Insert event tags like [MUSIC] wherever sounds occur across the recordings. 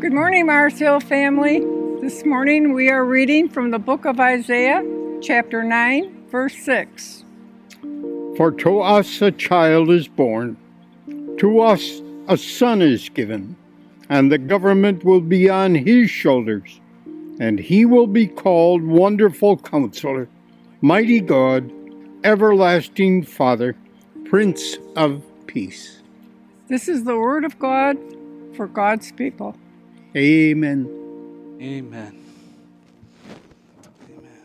Good morning, Mars Hill family. This morning we are reading from the book of Isaiah, chapter 9, verse 6. For to us a child is born, to us a son is given, and the government will be on his shoulders, and he will be called Wonderful Counselor, Mighty God, Everlasting Father, Prince of Peace. This is the word of God for God's people. Amen. Amen. Amen.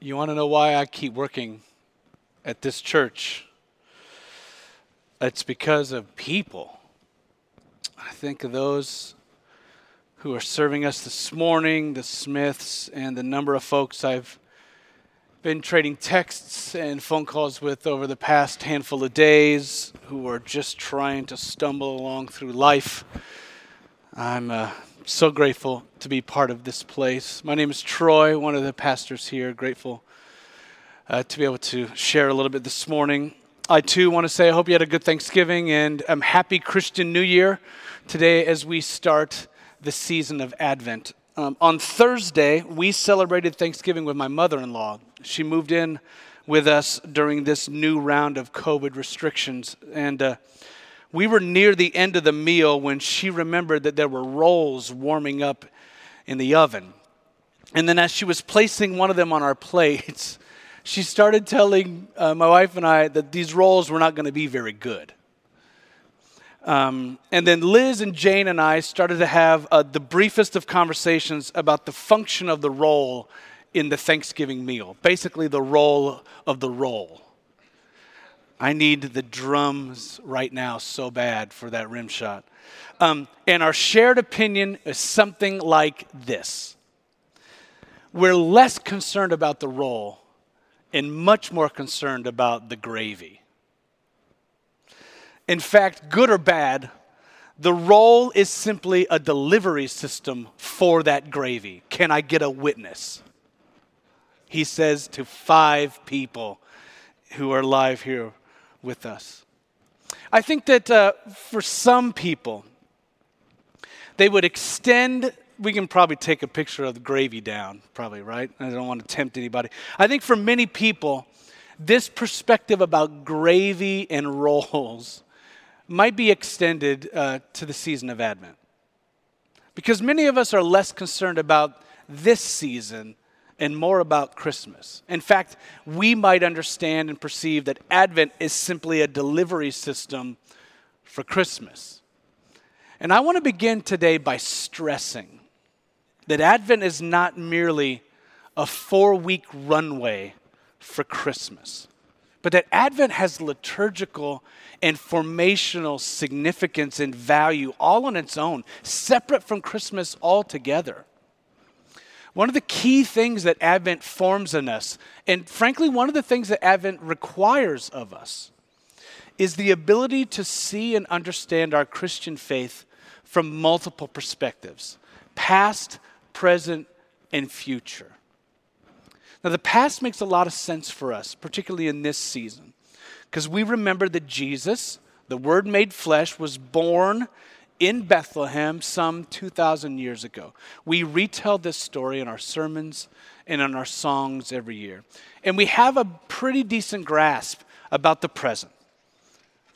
You want to know why I keep working at this church? It's because of people. I think of those who are serving us this morning, the Smiths, and the number of folks I've been trading texts and phone calls with over the past handful of days who are just trying to stumble along through life. I'm uh, so grateful to be part of this place. My name is Troy, one of the pastors here. Grateful uh, to be able to share a little bit this morning. I too want to say I hope you had a good Thanksgiving and a happy Christian New Year today as we start the season of Advent. Um, on Thursday, we celebrated Thanksgiving with my mother in law. She moved in with us during this new round of COVID restrictions. And uh, we were near the end of the meal when she remembered that there were rolls warming up in the oven. And then, as she was placing one of them on our plates, [LAUGHS] she started telling uh, my wife and I that these rolls were not going to be very good. Um, and then Liz and Jane and I started to have uh, the briefest of conversations about the function of the roll in the Thanksgiving meal. Basically, the role of the roll. I need the drums right now so bad for that rim shot. Um, and our shared opinion is something like this We're less concerned about the roll and much more concerned about the gravy. In fact, good or bad, the roll is simply a delivery system for that gravy. Can I get a witness? He says to five people who are live here with us. I think that uh, for some people, they would extend. We can probably take a picture of the gravy down, probably, right? I don't want to tempt anybody. I think for many people, this perspective about gravy and rolls might be extended uh, to the season of Advent. Because many of us are less concerned about this season and more about Christmas. In fact, we might understand and perceive that Advent is simply a delivery system for Christmas. And I want to begin today by stressing that Advent is not merely a four week runway for Christmas, but that Advent has liturgical and formational significance and value all on its own, separate from Christmas altogether. One of the key things that Advent forms in us, and frankly, one of the things that Advent requires of us, is the ability to see and understand our Christian faith from multiple perspectives past, present, and future. Now, the past makes a lot of sense for us, particularly in this season, because we remember that Jesus, the Word made flesh, was born in Bethlehem some 2,000 years ago. We retell this story in our sermons and in our songs every year. And we have a pretty decent grasp about the present.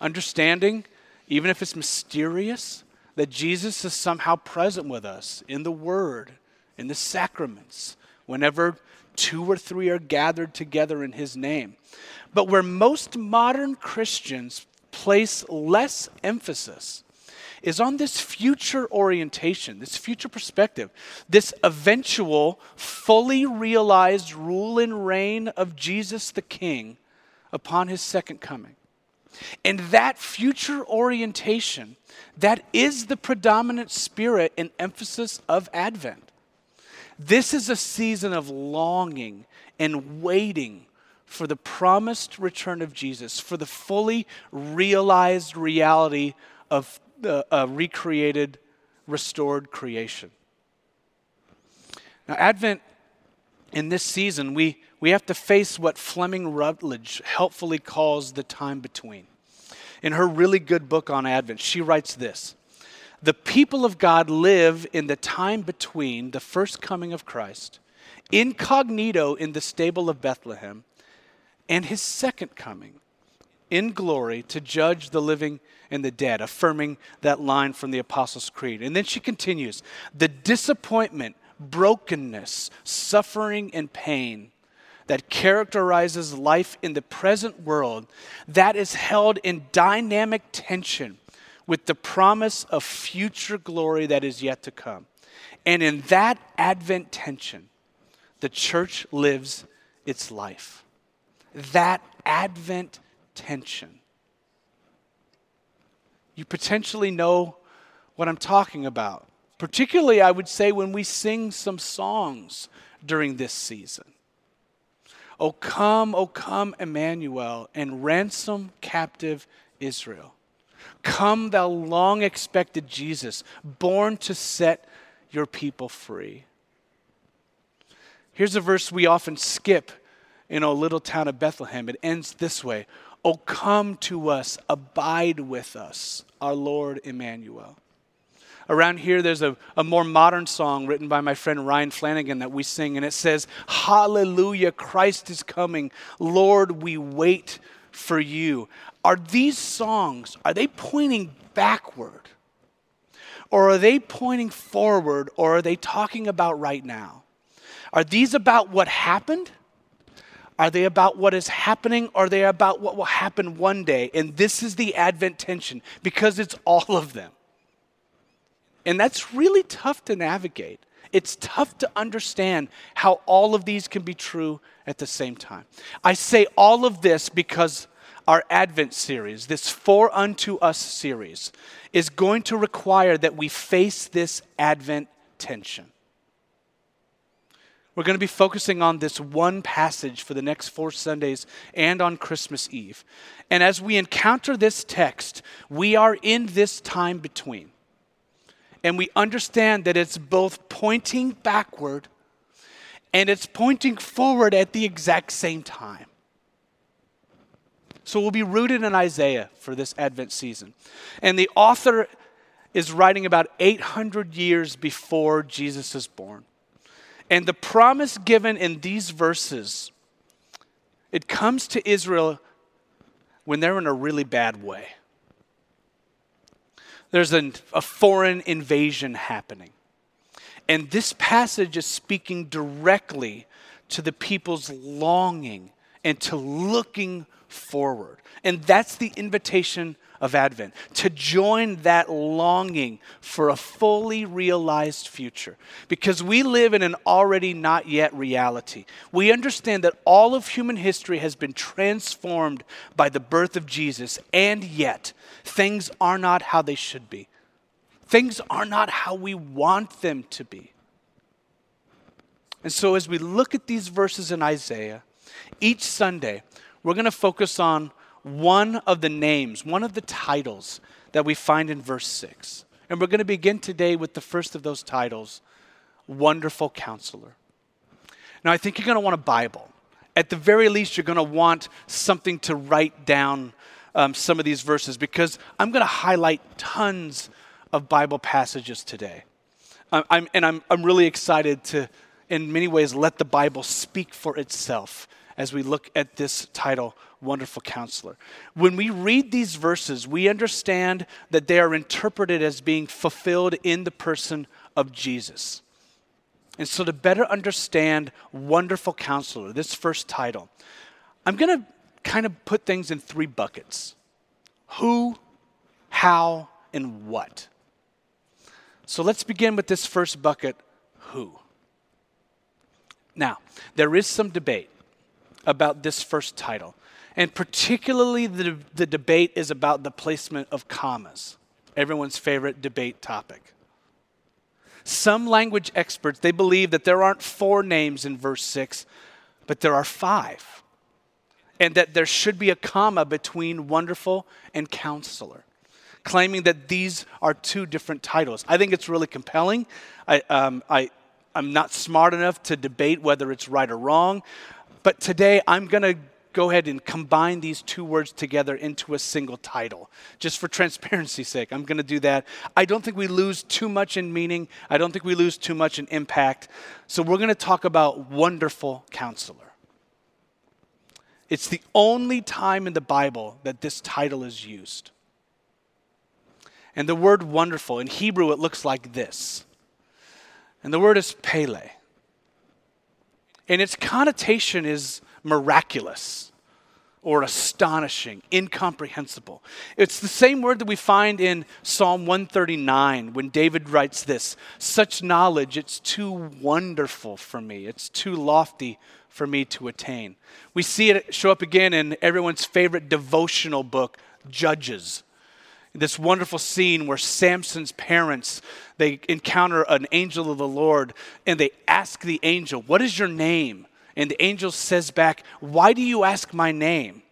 Understanding, even if it's mysterious, that Jesus is somehow present with us in the Word, in the sacraments, whenever two or three are gathered together in His name. But where most modern Christians place less emphasis is on this future orientation, this future perspective, this eventual, fully realized rule and reign of Jesus the King upon his second coming. And that future orientation, that is the predominant spirit and emphasis of Advent. This is a season of longing and waiting for the promised return of Jesus, for the fully realized reality of the uh, recreated, restored creation. Now, Advent in this season, we, we have to face what Fleming Rutledge helpfully calls the time between. In her really good book on Advent, she writes this The people of God live in the time between the first coming of Christ, incognito in the stable of Bethlehem, and his second coming in glory to judge the living and the dead, affirming that line from the Apostles' Creed. And then she continues the disappointment, brokenness, suffering, and pain that characterizes life in the present world that is held in dynamic tension with the promise of future glory that is yet to come. And in that Advent tension, the church lives its life. That Advent tension. You potentially know what I'm talking about. Particularly, I would say, when we sing some songs during this season. O come, O come, Emmanuel, and ransom captive Israel. Come, thou long expected Jesus, born to set your people free. Here's a verse we often skip in our little town of Bethlehem. It ends this way O come to us, abide with us, our Lord Emmanuel. Around here, there's a, a more modern song written by my friend Ryan Flanagan that we sing, and it says, Hallelujah, Christ is coming. Lord, we wait for you. Are these songs, are they pointing backward? Or are they pointing forward? Or are they talking about right now? Are these about what happened? Are they about what is happening? Or are they about what will happen one day? And this is the Advent tension because it's all of them. And that's really tough to navigate. It's tough to understand how all of these can be true at the same time. I say all of this because our Advent series, this For Unto Us series, is going to require that we face this Advent tension. We're going to be focusing on this one passage for the next four Sundays and on Christmas Eve. And as we encounter this text, we are in this time between and we understand that it's both pointing backward and it's pointing forward at the exact same time. So we'll be rooted in Isaiah for this Advent season. And the author is writing about 800 years before Jesus is born. And the promise given in these verses, it comes to Israel when they're in a really bad way there's an, a foreign invasion happening. And this passage is speaking directly to the people's longing and to looking forward. And that's the invitation of Advent to join that longing for a fully realized future. Because we live in an already not yet reality. We understand that all of human history has been transformed by the birth of Jesus, and yet things are not how they should be. Things are not how we want them to be. And so, as we look at these verses in Isaiah, each Sunday, we're going to focus on one of the names, one of the titles that we find in verse 6. And we're going to begin today with the first of those titles Wonderful Counselor. Now, I think you're going to want a Bible. At the very least, you're going to want something to write down um, some of these verses because I'm going to highlight tons of Bible passages today. I'm, and I'm, I'm really excited to, in many ways, let the Bible speak for itself as we look at this title, Wonderful Counselor. When we read these verses, we understand that they are interpreted as being fulfilled in the person of Jesus. And so, to better understand Wonderful Counselor, this first title, I'm going to kind of put things in three buckets who, how, and what. So, let's begin with this first bucket who. Now, there is some debate about this first title. And particularly, the, the debate is about the placement of commas, everyone's favorite debate topic. Some language experts, they believe that there aren't four names in verse 6, but there are five. And that there should be a comma between wonderful and counselor, claiming that these are two different titles. I think it's really compelling. I, um, I, I'm not smart enough to debate whether it's right or wrong. But today I'm going to go ahead and combine these two words together into a single title. Just for [LAUGHS] transparency's sake, I'm going to do that. I don't think we lose too much in meaning, I don't think we lose too much in impact. So we're going to talk about Wonderful Counselor. It's the only time in the Bible that this title is used. And the word wonderful, in Hebrew, it looks like this. And the word is Pele. And its connotation is miraculous or astonishing, incomprehensible. It's the same word that we find in Psalm 139 when David writes this Such knowledge, it's too wonderful for me, it's too lofty for me to attain. We see it show up again in everyone's favorite devotional book, Judges this wonderful scene where Samson's parents they encounter an angel of the Lord and they ask the angel, "What is your name?" And the angel says back, "Why do you ask my name?"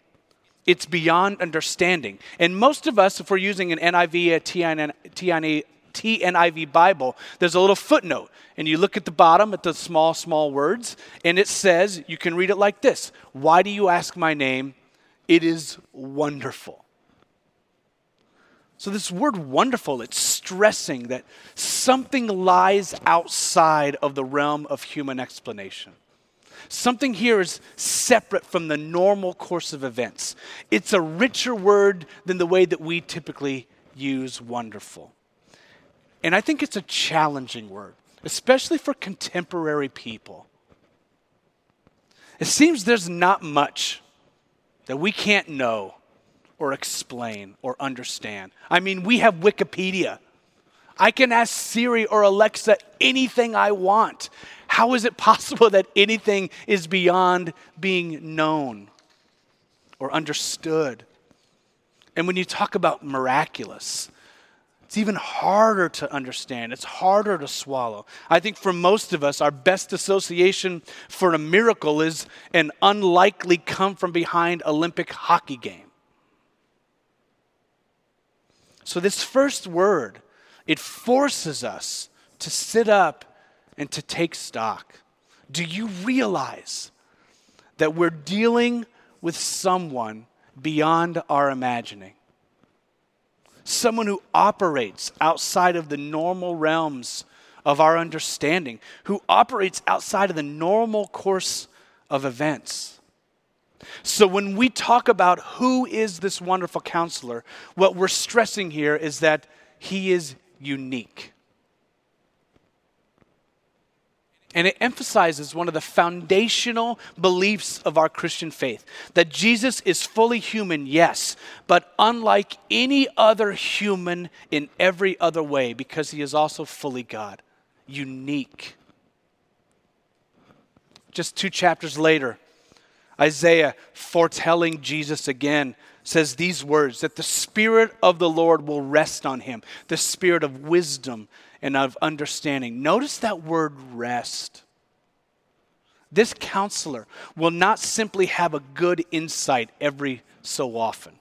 It's beyond understanding. And most of us, if we're using an NIV, a TNIV, TNIV Bible, there's a little footnote. And you look at the bottom at the small, small words, and it says, you can read it like this Why do you ask my name? It is wonderful. So, this word wonderful, it's stressing that something lies outside of the realm of human explanation. Something here is separate from the normal course of events. It's a richer word than the way that we typically use wonderful. And I think it's a challenging word, especially for contemporary people. It seems there's not much that we can't know or explain or understand. I mean, we have Wikipedia. I can ask Siri or Alexa anything I want. How is it [LAUGHS] possible that anything is beyond being known or understood? And when you talk about miraculous, it's even harder to understand. It's harder to swallow. I think for most of us, our best association for a miracle is an unlikely come from behind Olympic hockey game. So, this first word, it forces us to sit up and to take stock. Do you realize that we're dealing with someone beyond our imagining? Someone who operates outside of the normal realms of our understanding, who operates outside of the normal course of events. So, when we talk about who is this wonderful counselor, what we're stressing here is that he is unique. And it emphasizes one of the foundational beliefs of our Christian faith that Jesus is fully human, yes, but unlike any other human in every other way, because he is also fully God, unique. Just two chapters later, Isaiah, foretelling Jesus again, says these words that the Spirit of the Lord will rest on him, the Spirit of wisdom and of understanding. Notice that word rest. This counselor will not simply have a good insight every so often.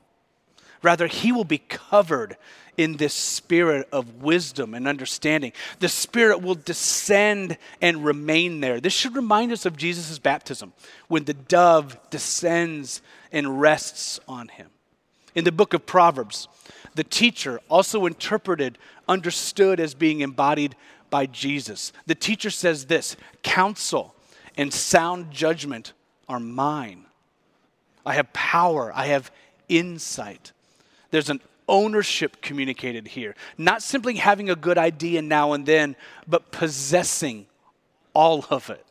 Rather, he will be covered in this spirit of wisdom and understanding. The Spirit will descend and remain there. This should remind us of Jesus' baptism when the dove descends and rests on him. In the book of Proverbs, the teacher, also interpreted, understood as being embodied by Jesus. The teacher says this counsel and sound judgment are mine. I have power, I have insight. There's an ownership communicated here. Not simply having a good idea now and then, but possessing all of it.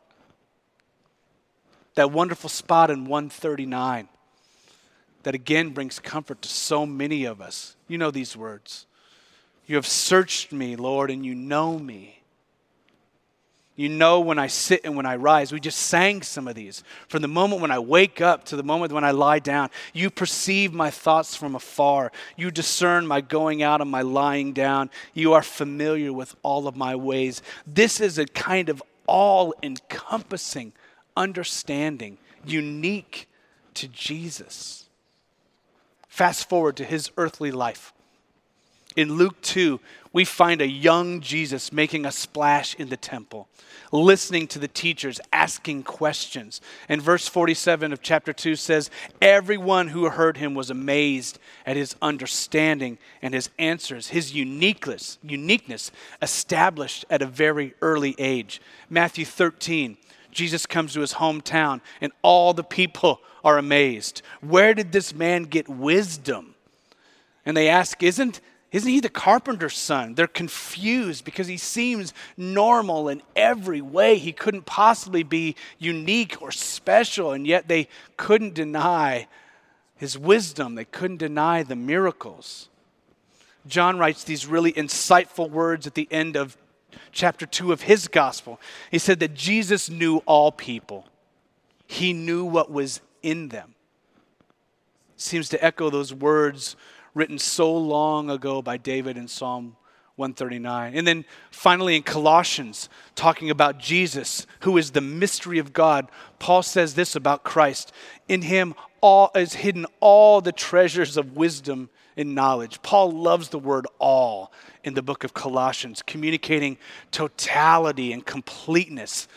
That wonderful spot in 139 that again brings comfort to so many of us. You know these words. You have searched me, Lord, and you know me. You know when I sit and when I rise. We just sang some of these. From the moment when I wake up to the moment when I lie down, you perceive my thoughts from afar. You discern my going out and my lying down. You are familiar with all of my ways. This is a kind of all encompassing understanding, unique to Jesus. Fast forward to his earthly life. In Luke 2, we find a young Jesus making a splash in the temple, listening to the teachers, asking questions. And verse 47 of chapter 2 says, Everyone who heard him was amazed at his understanding and his answers, his uniqueness, uniqueness established at a very early age. Matthew 13, Jesus comes to his hometown, and all the people are amazed. Where did this man get wisdom? And they ask, Isn't isn't he the carpenter's son? They're confused because he seems normal in every way. He couldn't possibly be unique or special, and yet they couldn't deny his wisdom. They couldn't deny the miracles. John writes these really insightful words at the end of chapter 2 of his gospel. He said that Jesus knew all people, he knew what was in them. Seems to echo those words written so long ago by David in Psalm 139. And then finally in Colossians, talking about Jesus, who is the mystery of God, Paul says this about Christ In him all is hidden all the treasures of wisdom and knowledge. Paul loves the word all in the book of Colossians, communicating totality and completeness.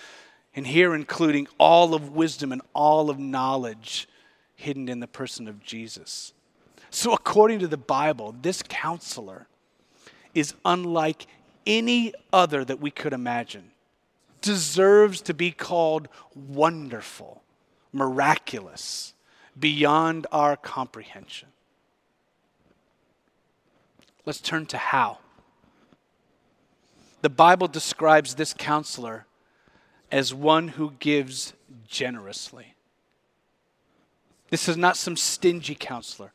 And here, including all of wisdom and all of knowledge hidden in the person of Jesus. So, according to the Bible, this counselor is unlike any other that we could imagine, deserves to be called wonderful, miraculous, beyond our comprehension. Let's turn to how. The Bible describes this counselor as one who gives generously. This is not some stingy counselor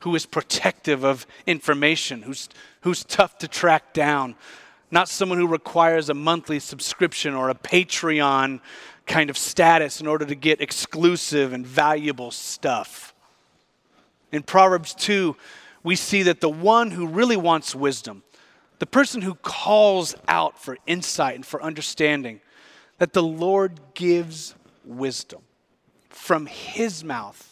who is protective of information, who's, who's tough to track down, not someone who requires a monthly subscription or a Patreon kind of status in order to get exclusive and valuable stuff. In Proverbs 2, we see that the one who really wants wisdom, the person who calls out for insight and for understanding, that the Lord gives wisdom from his mouth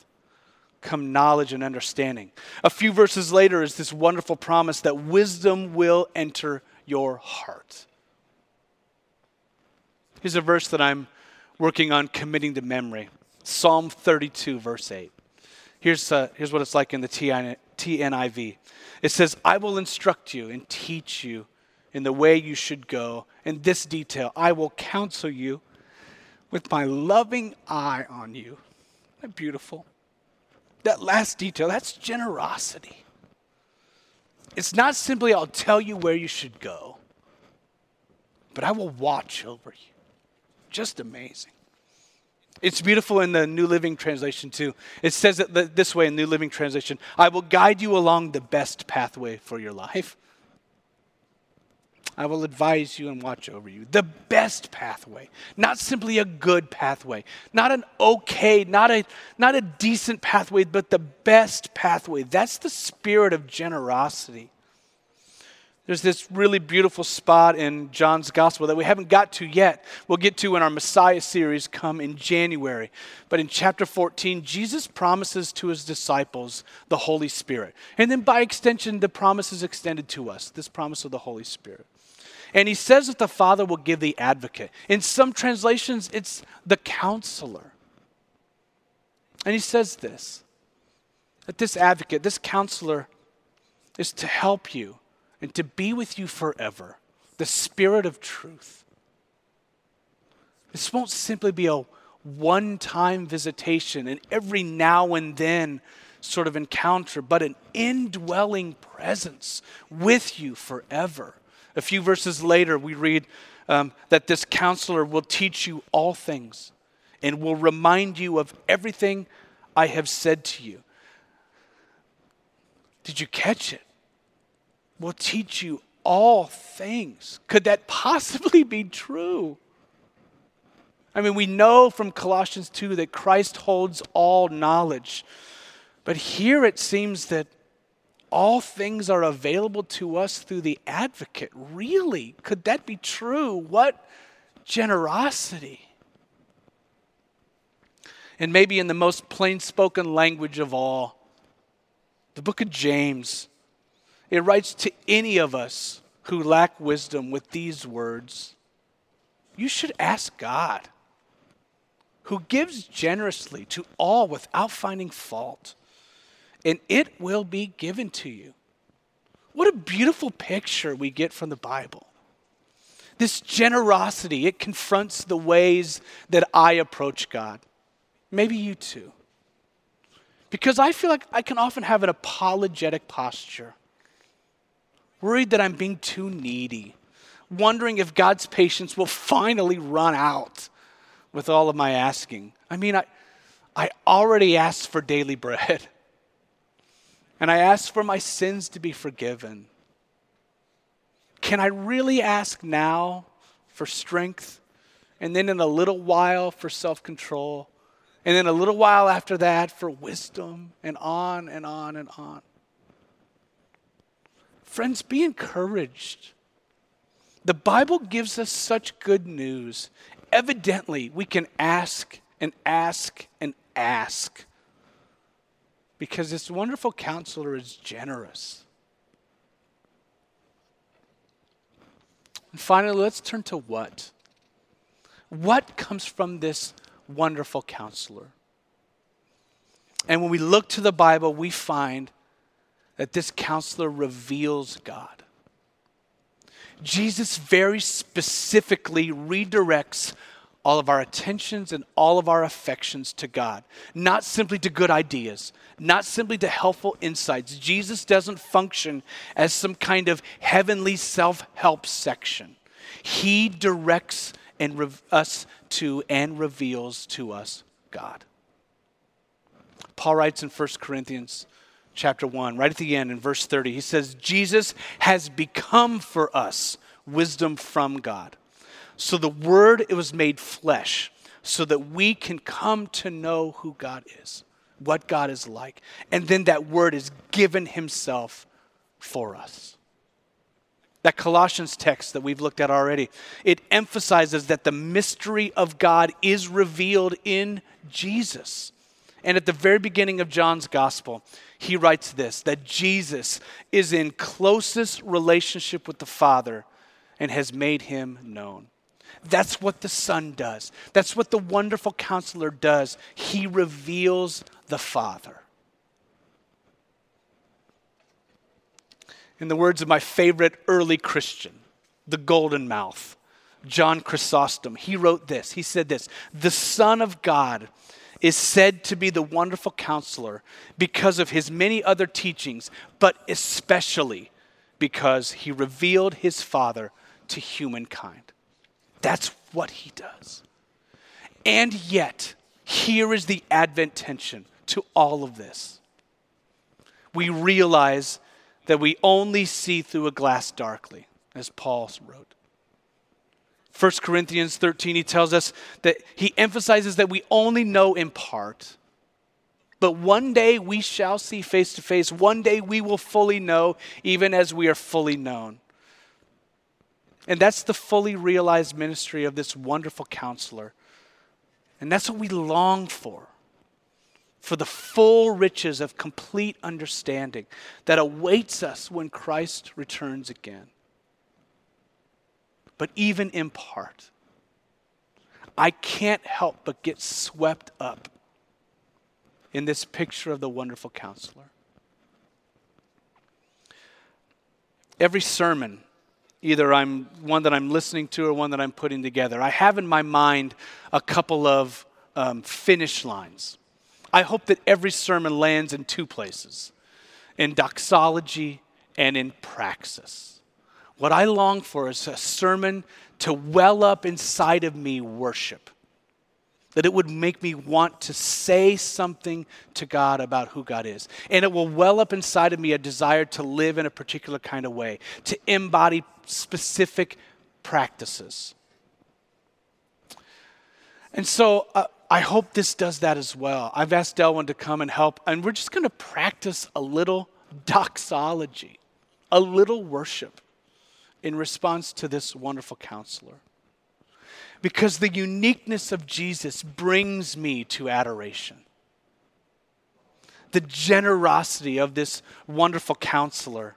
come knowledge and understanding. A few verses later is this wonderful promise that wisdom will enter your heart. Here's a verse that I'm working on committing to memory Psalm 32, verse 8. Here's, uh, here's what it's like in the TNIV it says, I will instruct you and teach you in the way you should go. In this detail, I will counsel you with my loving eye on you. Isn't that beautiful? That last detail, that's generosity. It's not simply, I'll tell you where you should go, but I will watch over you. Just amazing. It's beautiful in the New Living Translation, too. It says it this way in New Living Translation I will guide you along the best pathway for your life. I will advise you and watch over you. The best pathway, not simply a good pathway, not an okay, not a, not a decent pathway, but the best pathway. That's the spirit of generosity. There's this really beautiful spot in John's gospel that we haven't got to yet. We'll get to in our Messiah series come in January. But in chapter 14, Jesus promises to his disciples the Holy Spirit. And then by extension, the promise is extended to us this promise of the Holy Spirit. And he says that the Father will give the advocate. In some translations, it's the counselor. And he says this that this advocate, this counselor, is to help you and to be with you forever. The Spirit of truth. This won't simply be a one time visitation and every now and then sort of encounter, but an indwelling presence with you forever. A few verses later, we read um, that this counselor will teach you all things and will remind you of everything I have said to you. Did you catch it? Will teach you all things. Could that possibly be true? I mean, we know from Colossians 2 that Christ holds all knowledge. But here it seems that all things are available to us through the advocate. Really? Could that be true? What generosity. And maybe in the most plain spoken language of all, the book of James it writes to any of us who lack wisdom with these words You should ask God, who gives generously to all without finding fault, and it will be given to you. What a beautiful picture we get from the Bible. This generosity, it confronts the ways that I approach God. Maybe you too. Because I feel like I can often have an apologetic posture, worried that I'm being too needy, wondering if God's patience will finally run out with all of my asking. I mean, I, I already asked for daily bread, [LAUGHS] and I ask for my sins to be forgiven. Can I really ask now for strength, and then in a little while for self control? And then a little while after that for wisdom, and on and on and on. Friends, be encouraged. The Bible gives us such good news. Evidently, we can ask and ask and ask because this wonderful counselor is generous. And finally, let's turn to what? What comes from this wonderful counselor. And when we look to the Bible, we find that this counselor reveals God. Jesus very specifically redirects all of our attentions and all of our affections to God, not simply to good ideas, not simply to helpful insights. Jesus doesn't function as some kind of heavenly self help section. He directs and us to and reveals to us God. Paul writes in 1 Corinthians chapter 1, right at the end in verse 30, he says, Jesus has become for us wisdom from God. So the word it was made flesh so that we can come to know who God is, what God is like. And then that word is given himself for us. That Colossians text that we've looked at already, it emphasizes that the mystery of God is revealed in Jesus. And at the very beginning of John's gospel, he writes this that Jesus is in closest relationship with the Father and has made him known. That's what the Son does. That's what the wonderful counselor does. He reveals the Father. In the words of my favorite early Christian, the Golden Mouth, John Chrysostom, he wrote this. He said this The Son of God is said to be the wonderful counselor because of his many other teachings, but especially because he revealed his Father to humankind. That's what he does. And yet, here is the Advent tension to all of this. We realize that we only see through a glass darkly, as Paul wrote. 1 Corinthians 13, he tells us that he emphasizes that we only know in part. But one day we shall see face to face. One day we will fully know, even as we are fully known. And that's the fully realized ministry of this wonderful counselor. And that's what we long for for the full riches of complete understanding that awaits us when Christ returns again. But even in part, I can't help but get swept up in this picture of the wonderful counselor. Every sermon, either I'm one that I'm listening to or one that I'm putting together, I have in my mind a couple of um, finish lines. I hope that every sermon lands in two places in doxology and in praxis. What I long for is a sermon to well up inside of me worship, that it would make me want to say something to God about who God is. And it will well up inside of me a desire to live in a particular kind of way, to embody specific practices. And so, uh, I hope this does that as well. I've asked Delwyn to come and help, and we're just going to practice a little doxology, a little worship in response to this wonderful counselor. Because the uniqueness of Jesus brings me to adoration. The generosity of this wonderful counselor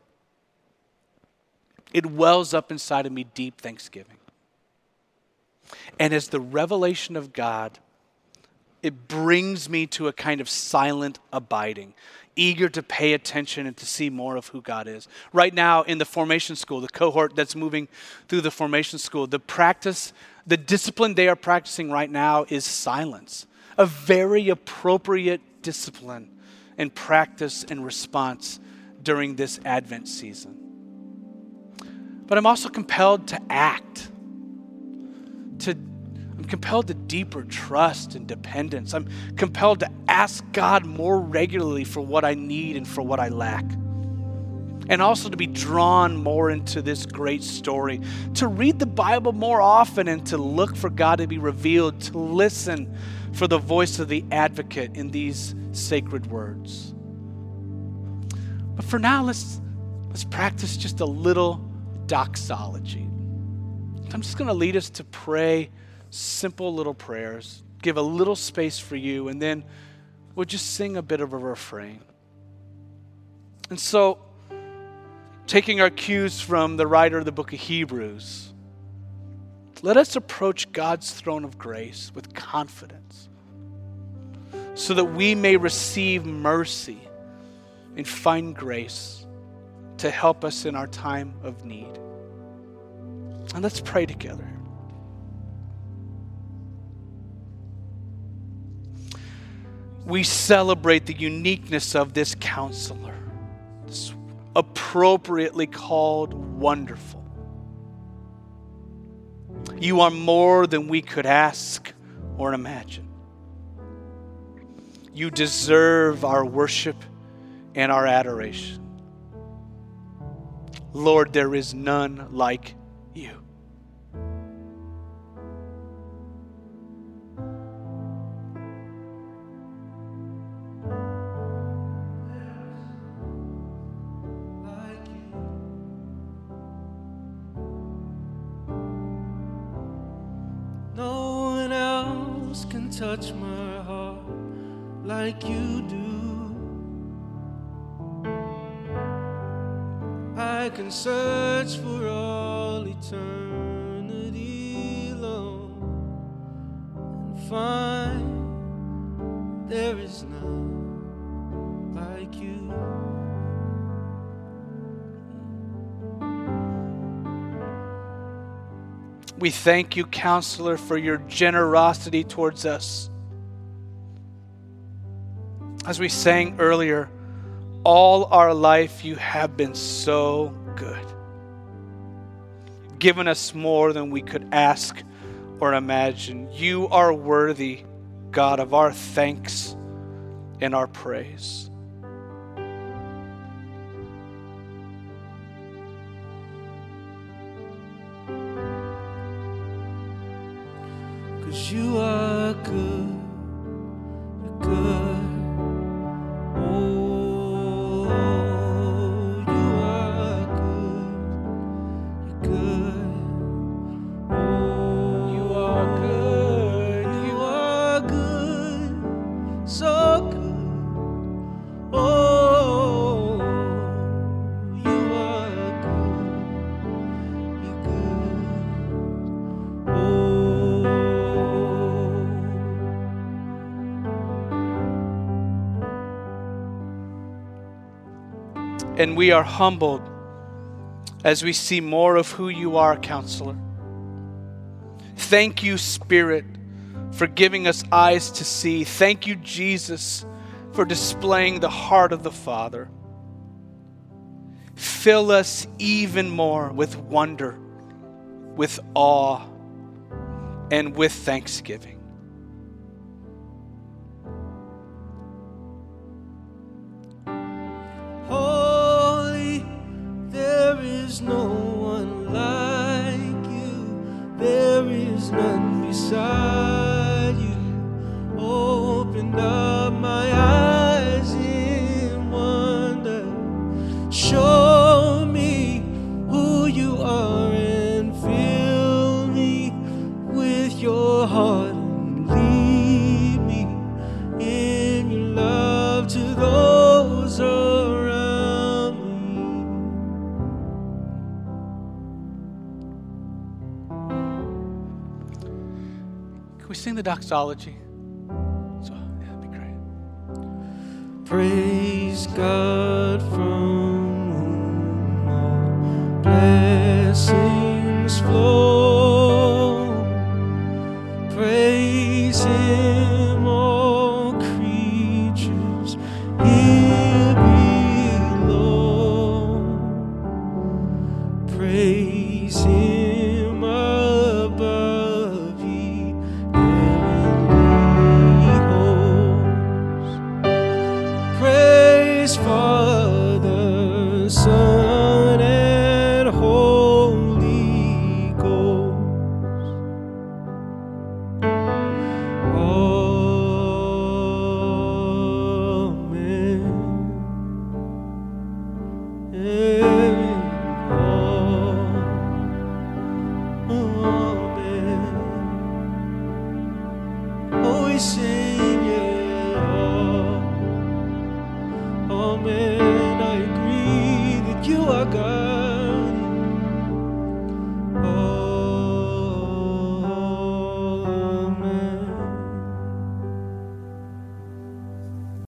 it wells up inside of me deep thanksgiving. And as the revelation of God, it brings me to a kind of silent abiding, eager to pay attention and to see more of who God is. Right now in the formation school, the cohort that's moving through the formation school, the practice, the discipline they are practicing right now is silence, a very appropriate discipline and practice and response during this Advent season. But I'm also compelled to act, to I'm compelled to deeper trust and dependence. I'm compelled to ask God more regularly for what I need and for what I lack. And also to be drawn more into this great story, to read the Bible more often and to look for God to be revealed, to listen for the voice of the advocate in these sacred words. But for now, let's, let's practice just a little doxology. I'm just going to lead us to pray simple little prayers, give a little space for you, and then we'll just sing a bit of a refrain. And so, taking our cues from the writer of the book of Hebrews, let us approach God's throne of grace with confidence so that we may receive mercy and find grace to help us in our time of need. And let's pray together. We celebrate the uniqueness of this counselor, this appropriately called wonderful. You are more than we could ask or imagine. You deserve our worship and our adoration. Lord, there is none like you. Search for all eternity long and find there is none like you. We thank you, counselor, for your generosity towards us. As we sang earlier, all our life you have been so good, given us more than we could ask or imagine. You are worthy, God, of our thanks and our praise. Cause you are good, And we are humbled as we see more of who you are, counselor. Thank you, Spirit, for giving us eyes to see. Thank you, Jesus, for displaying the heart of the Father. Fill us even more with wonder, with awe, and with thanksgiving. Is no one like you. There is none beside doxology?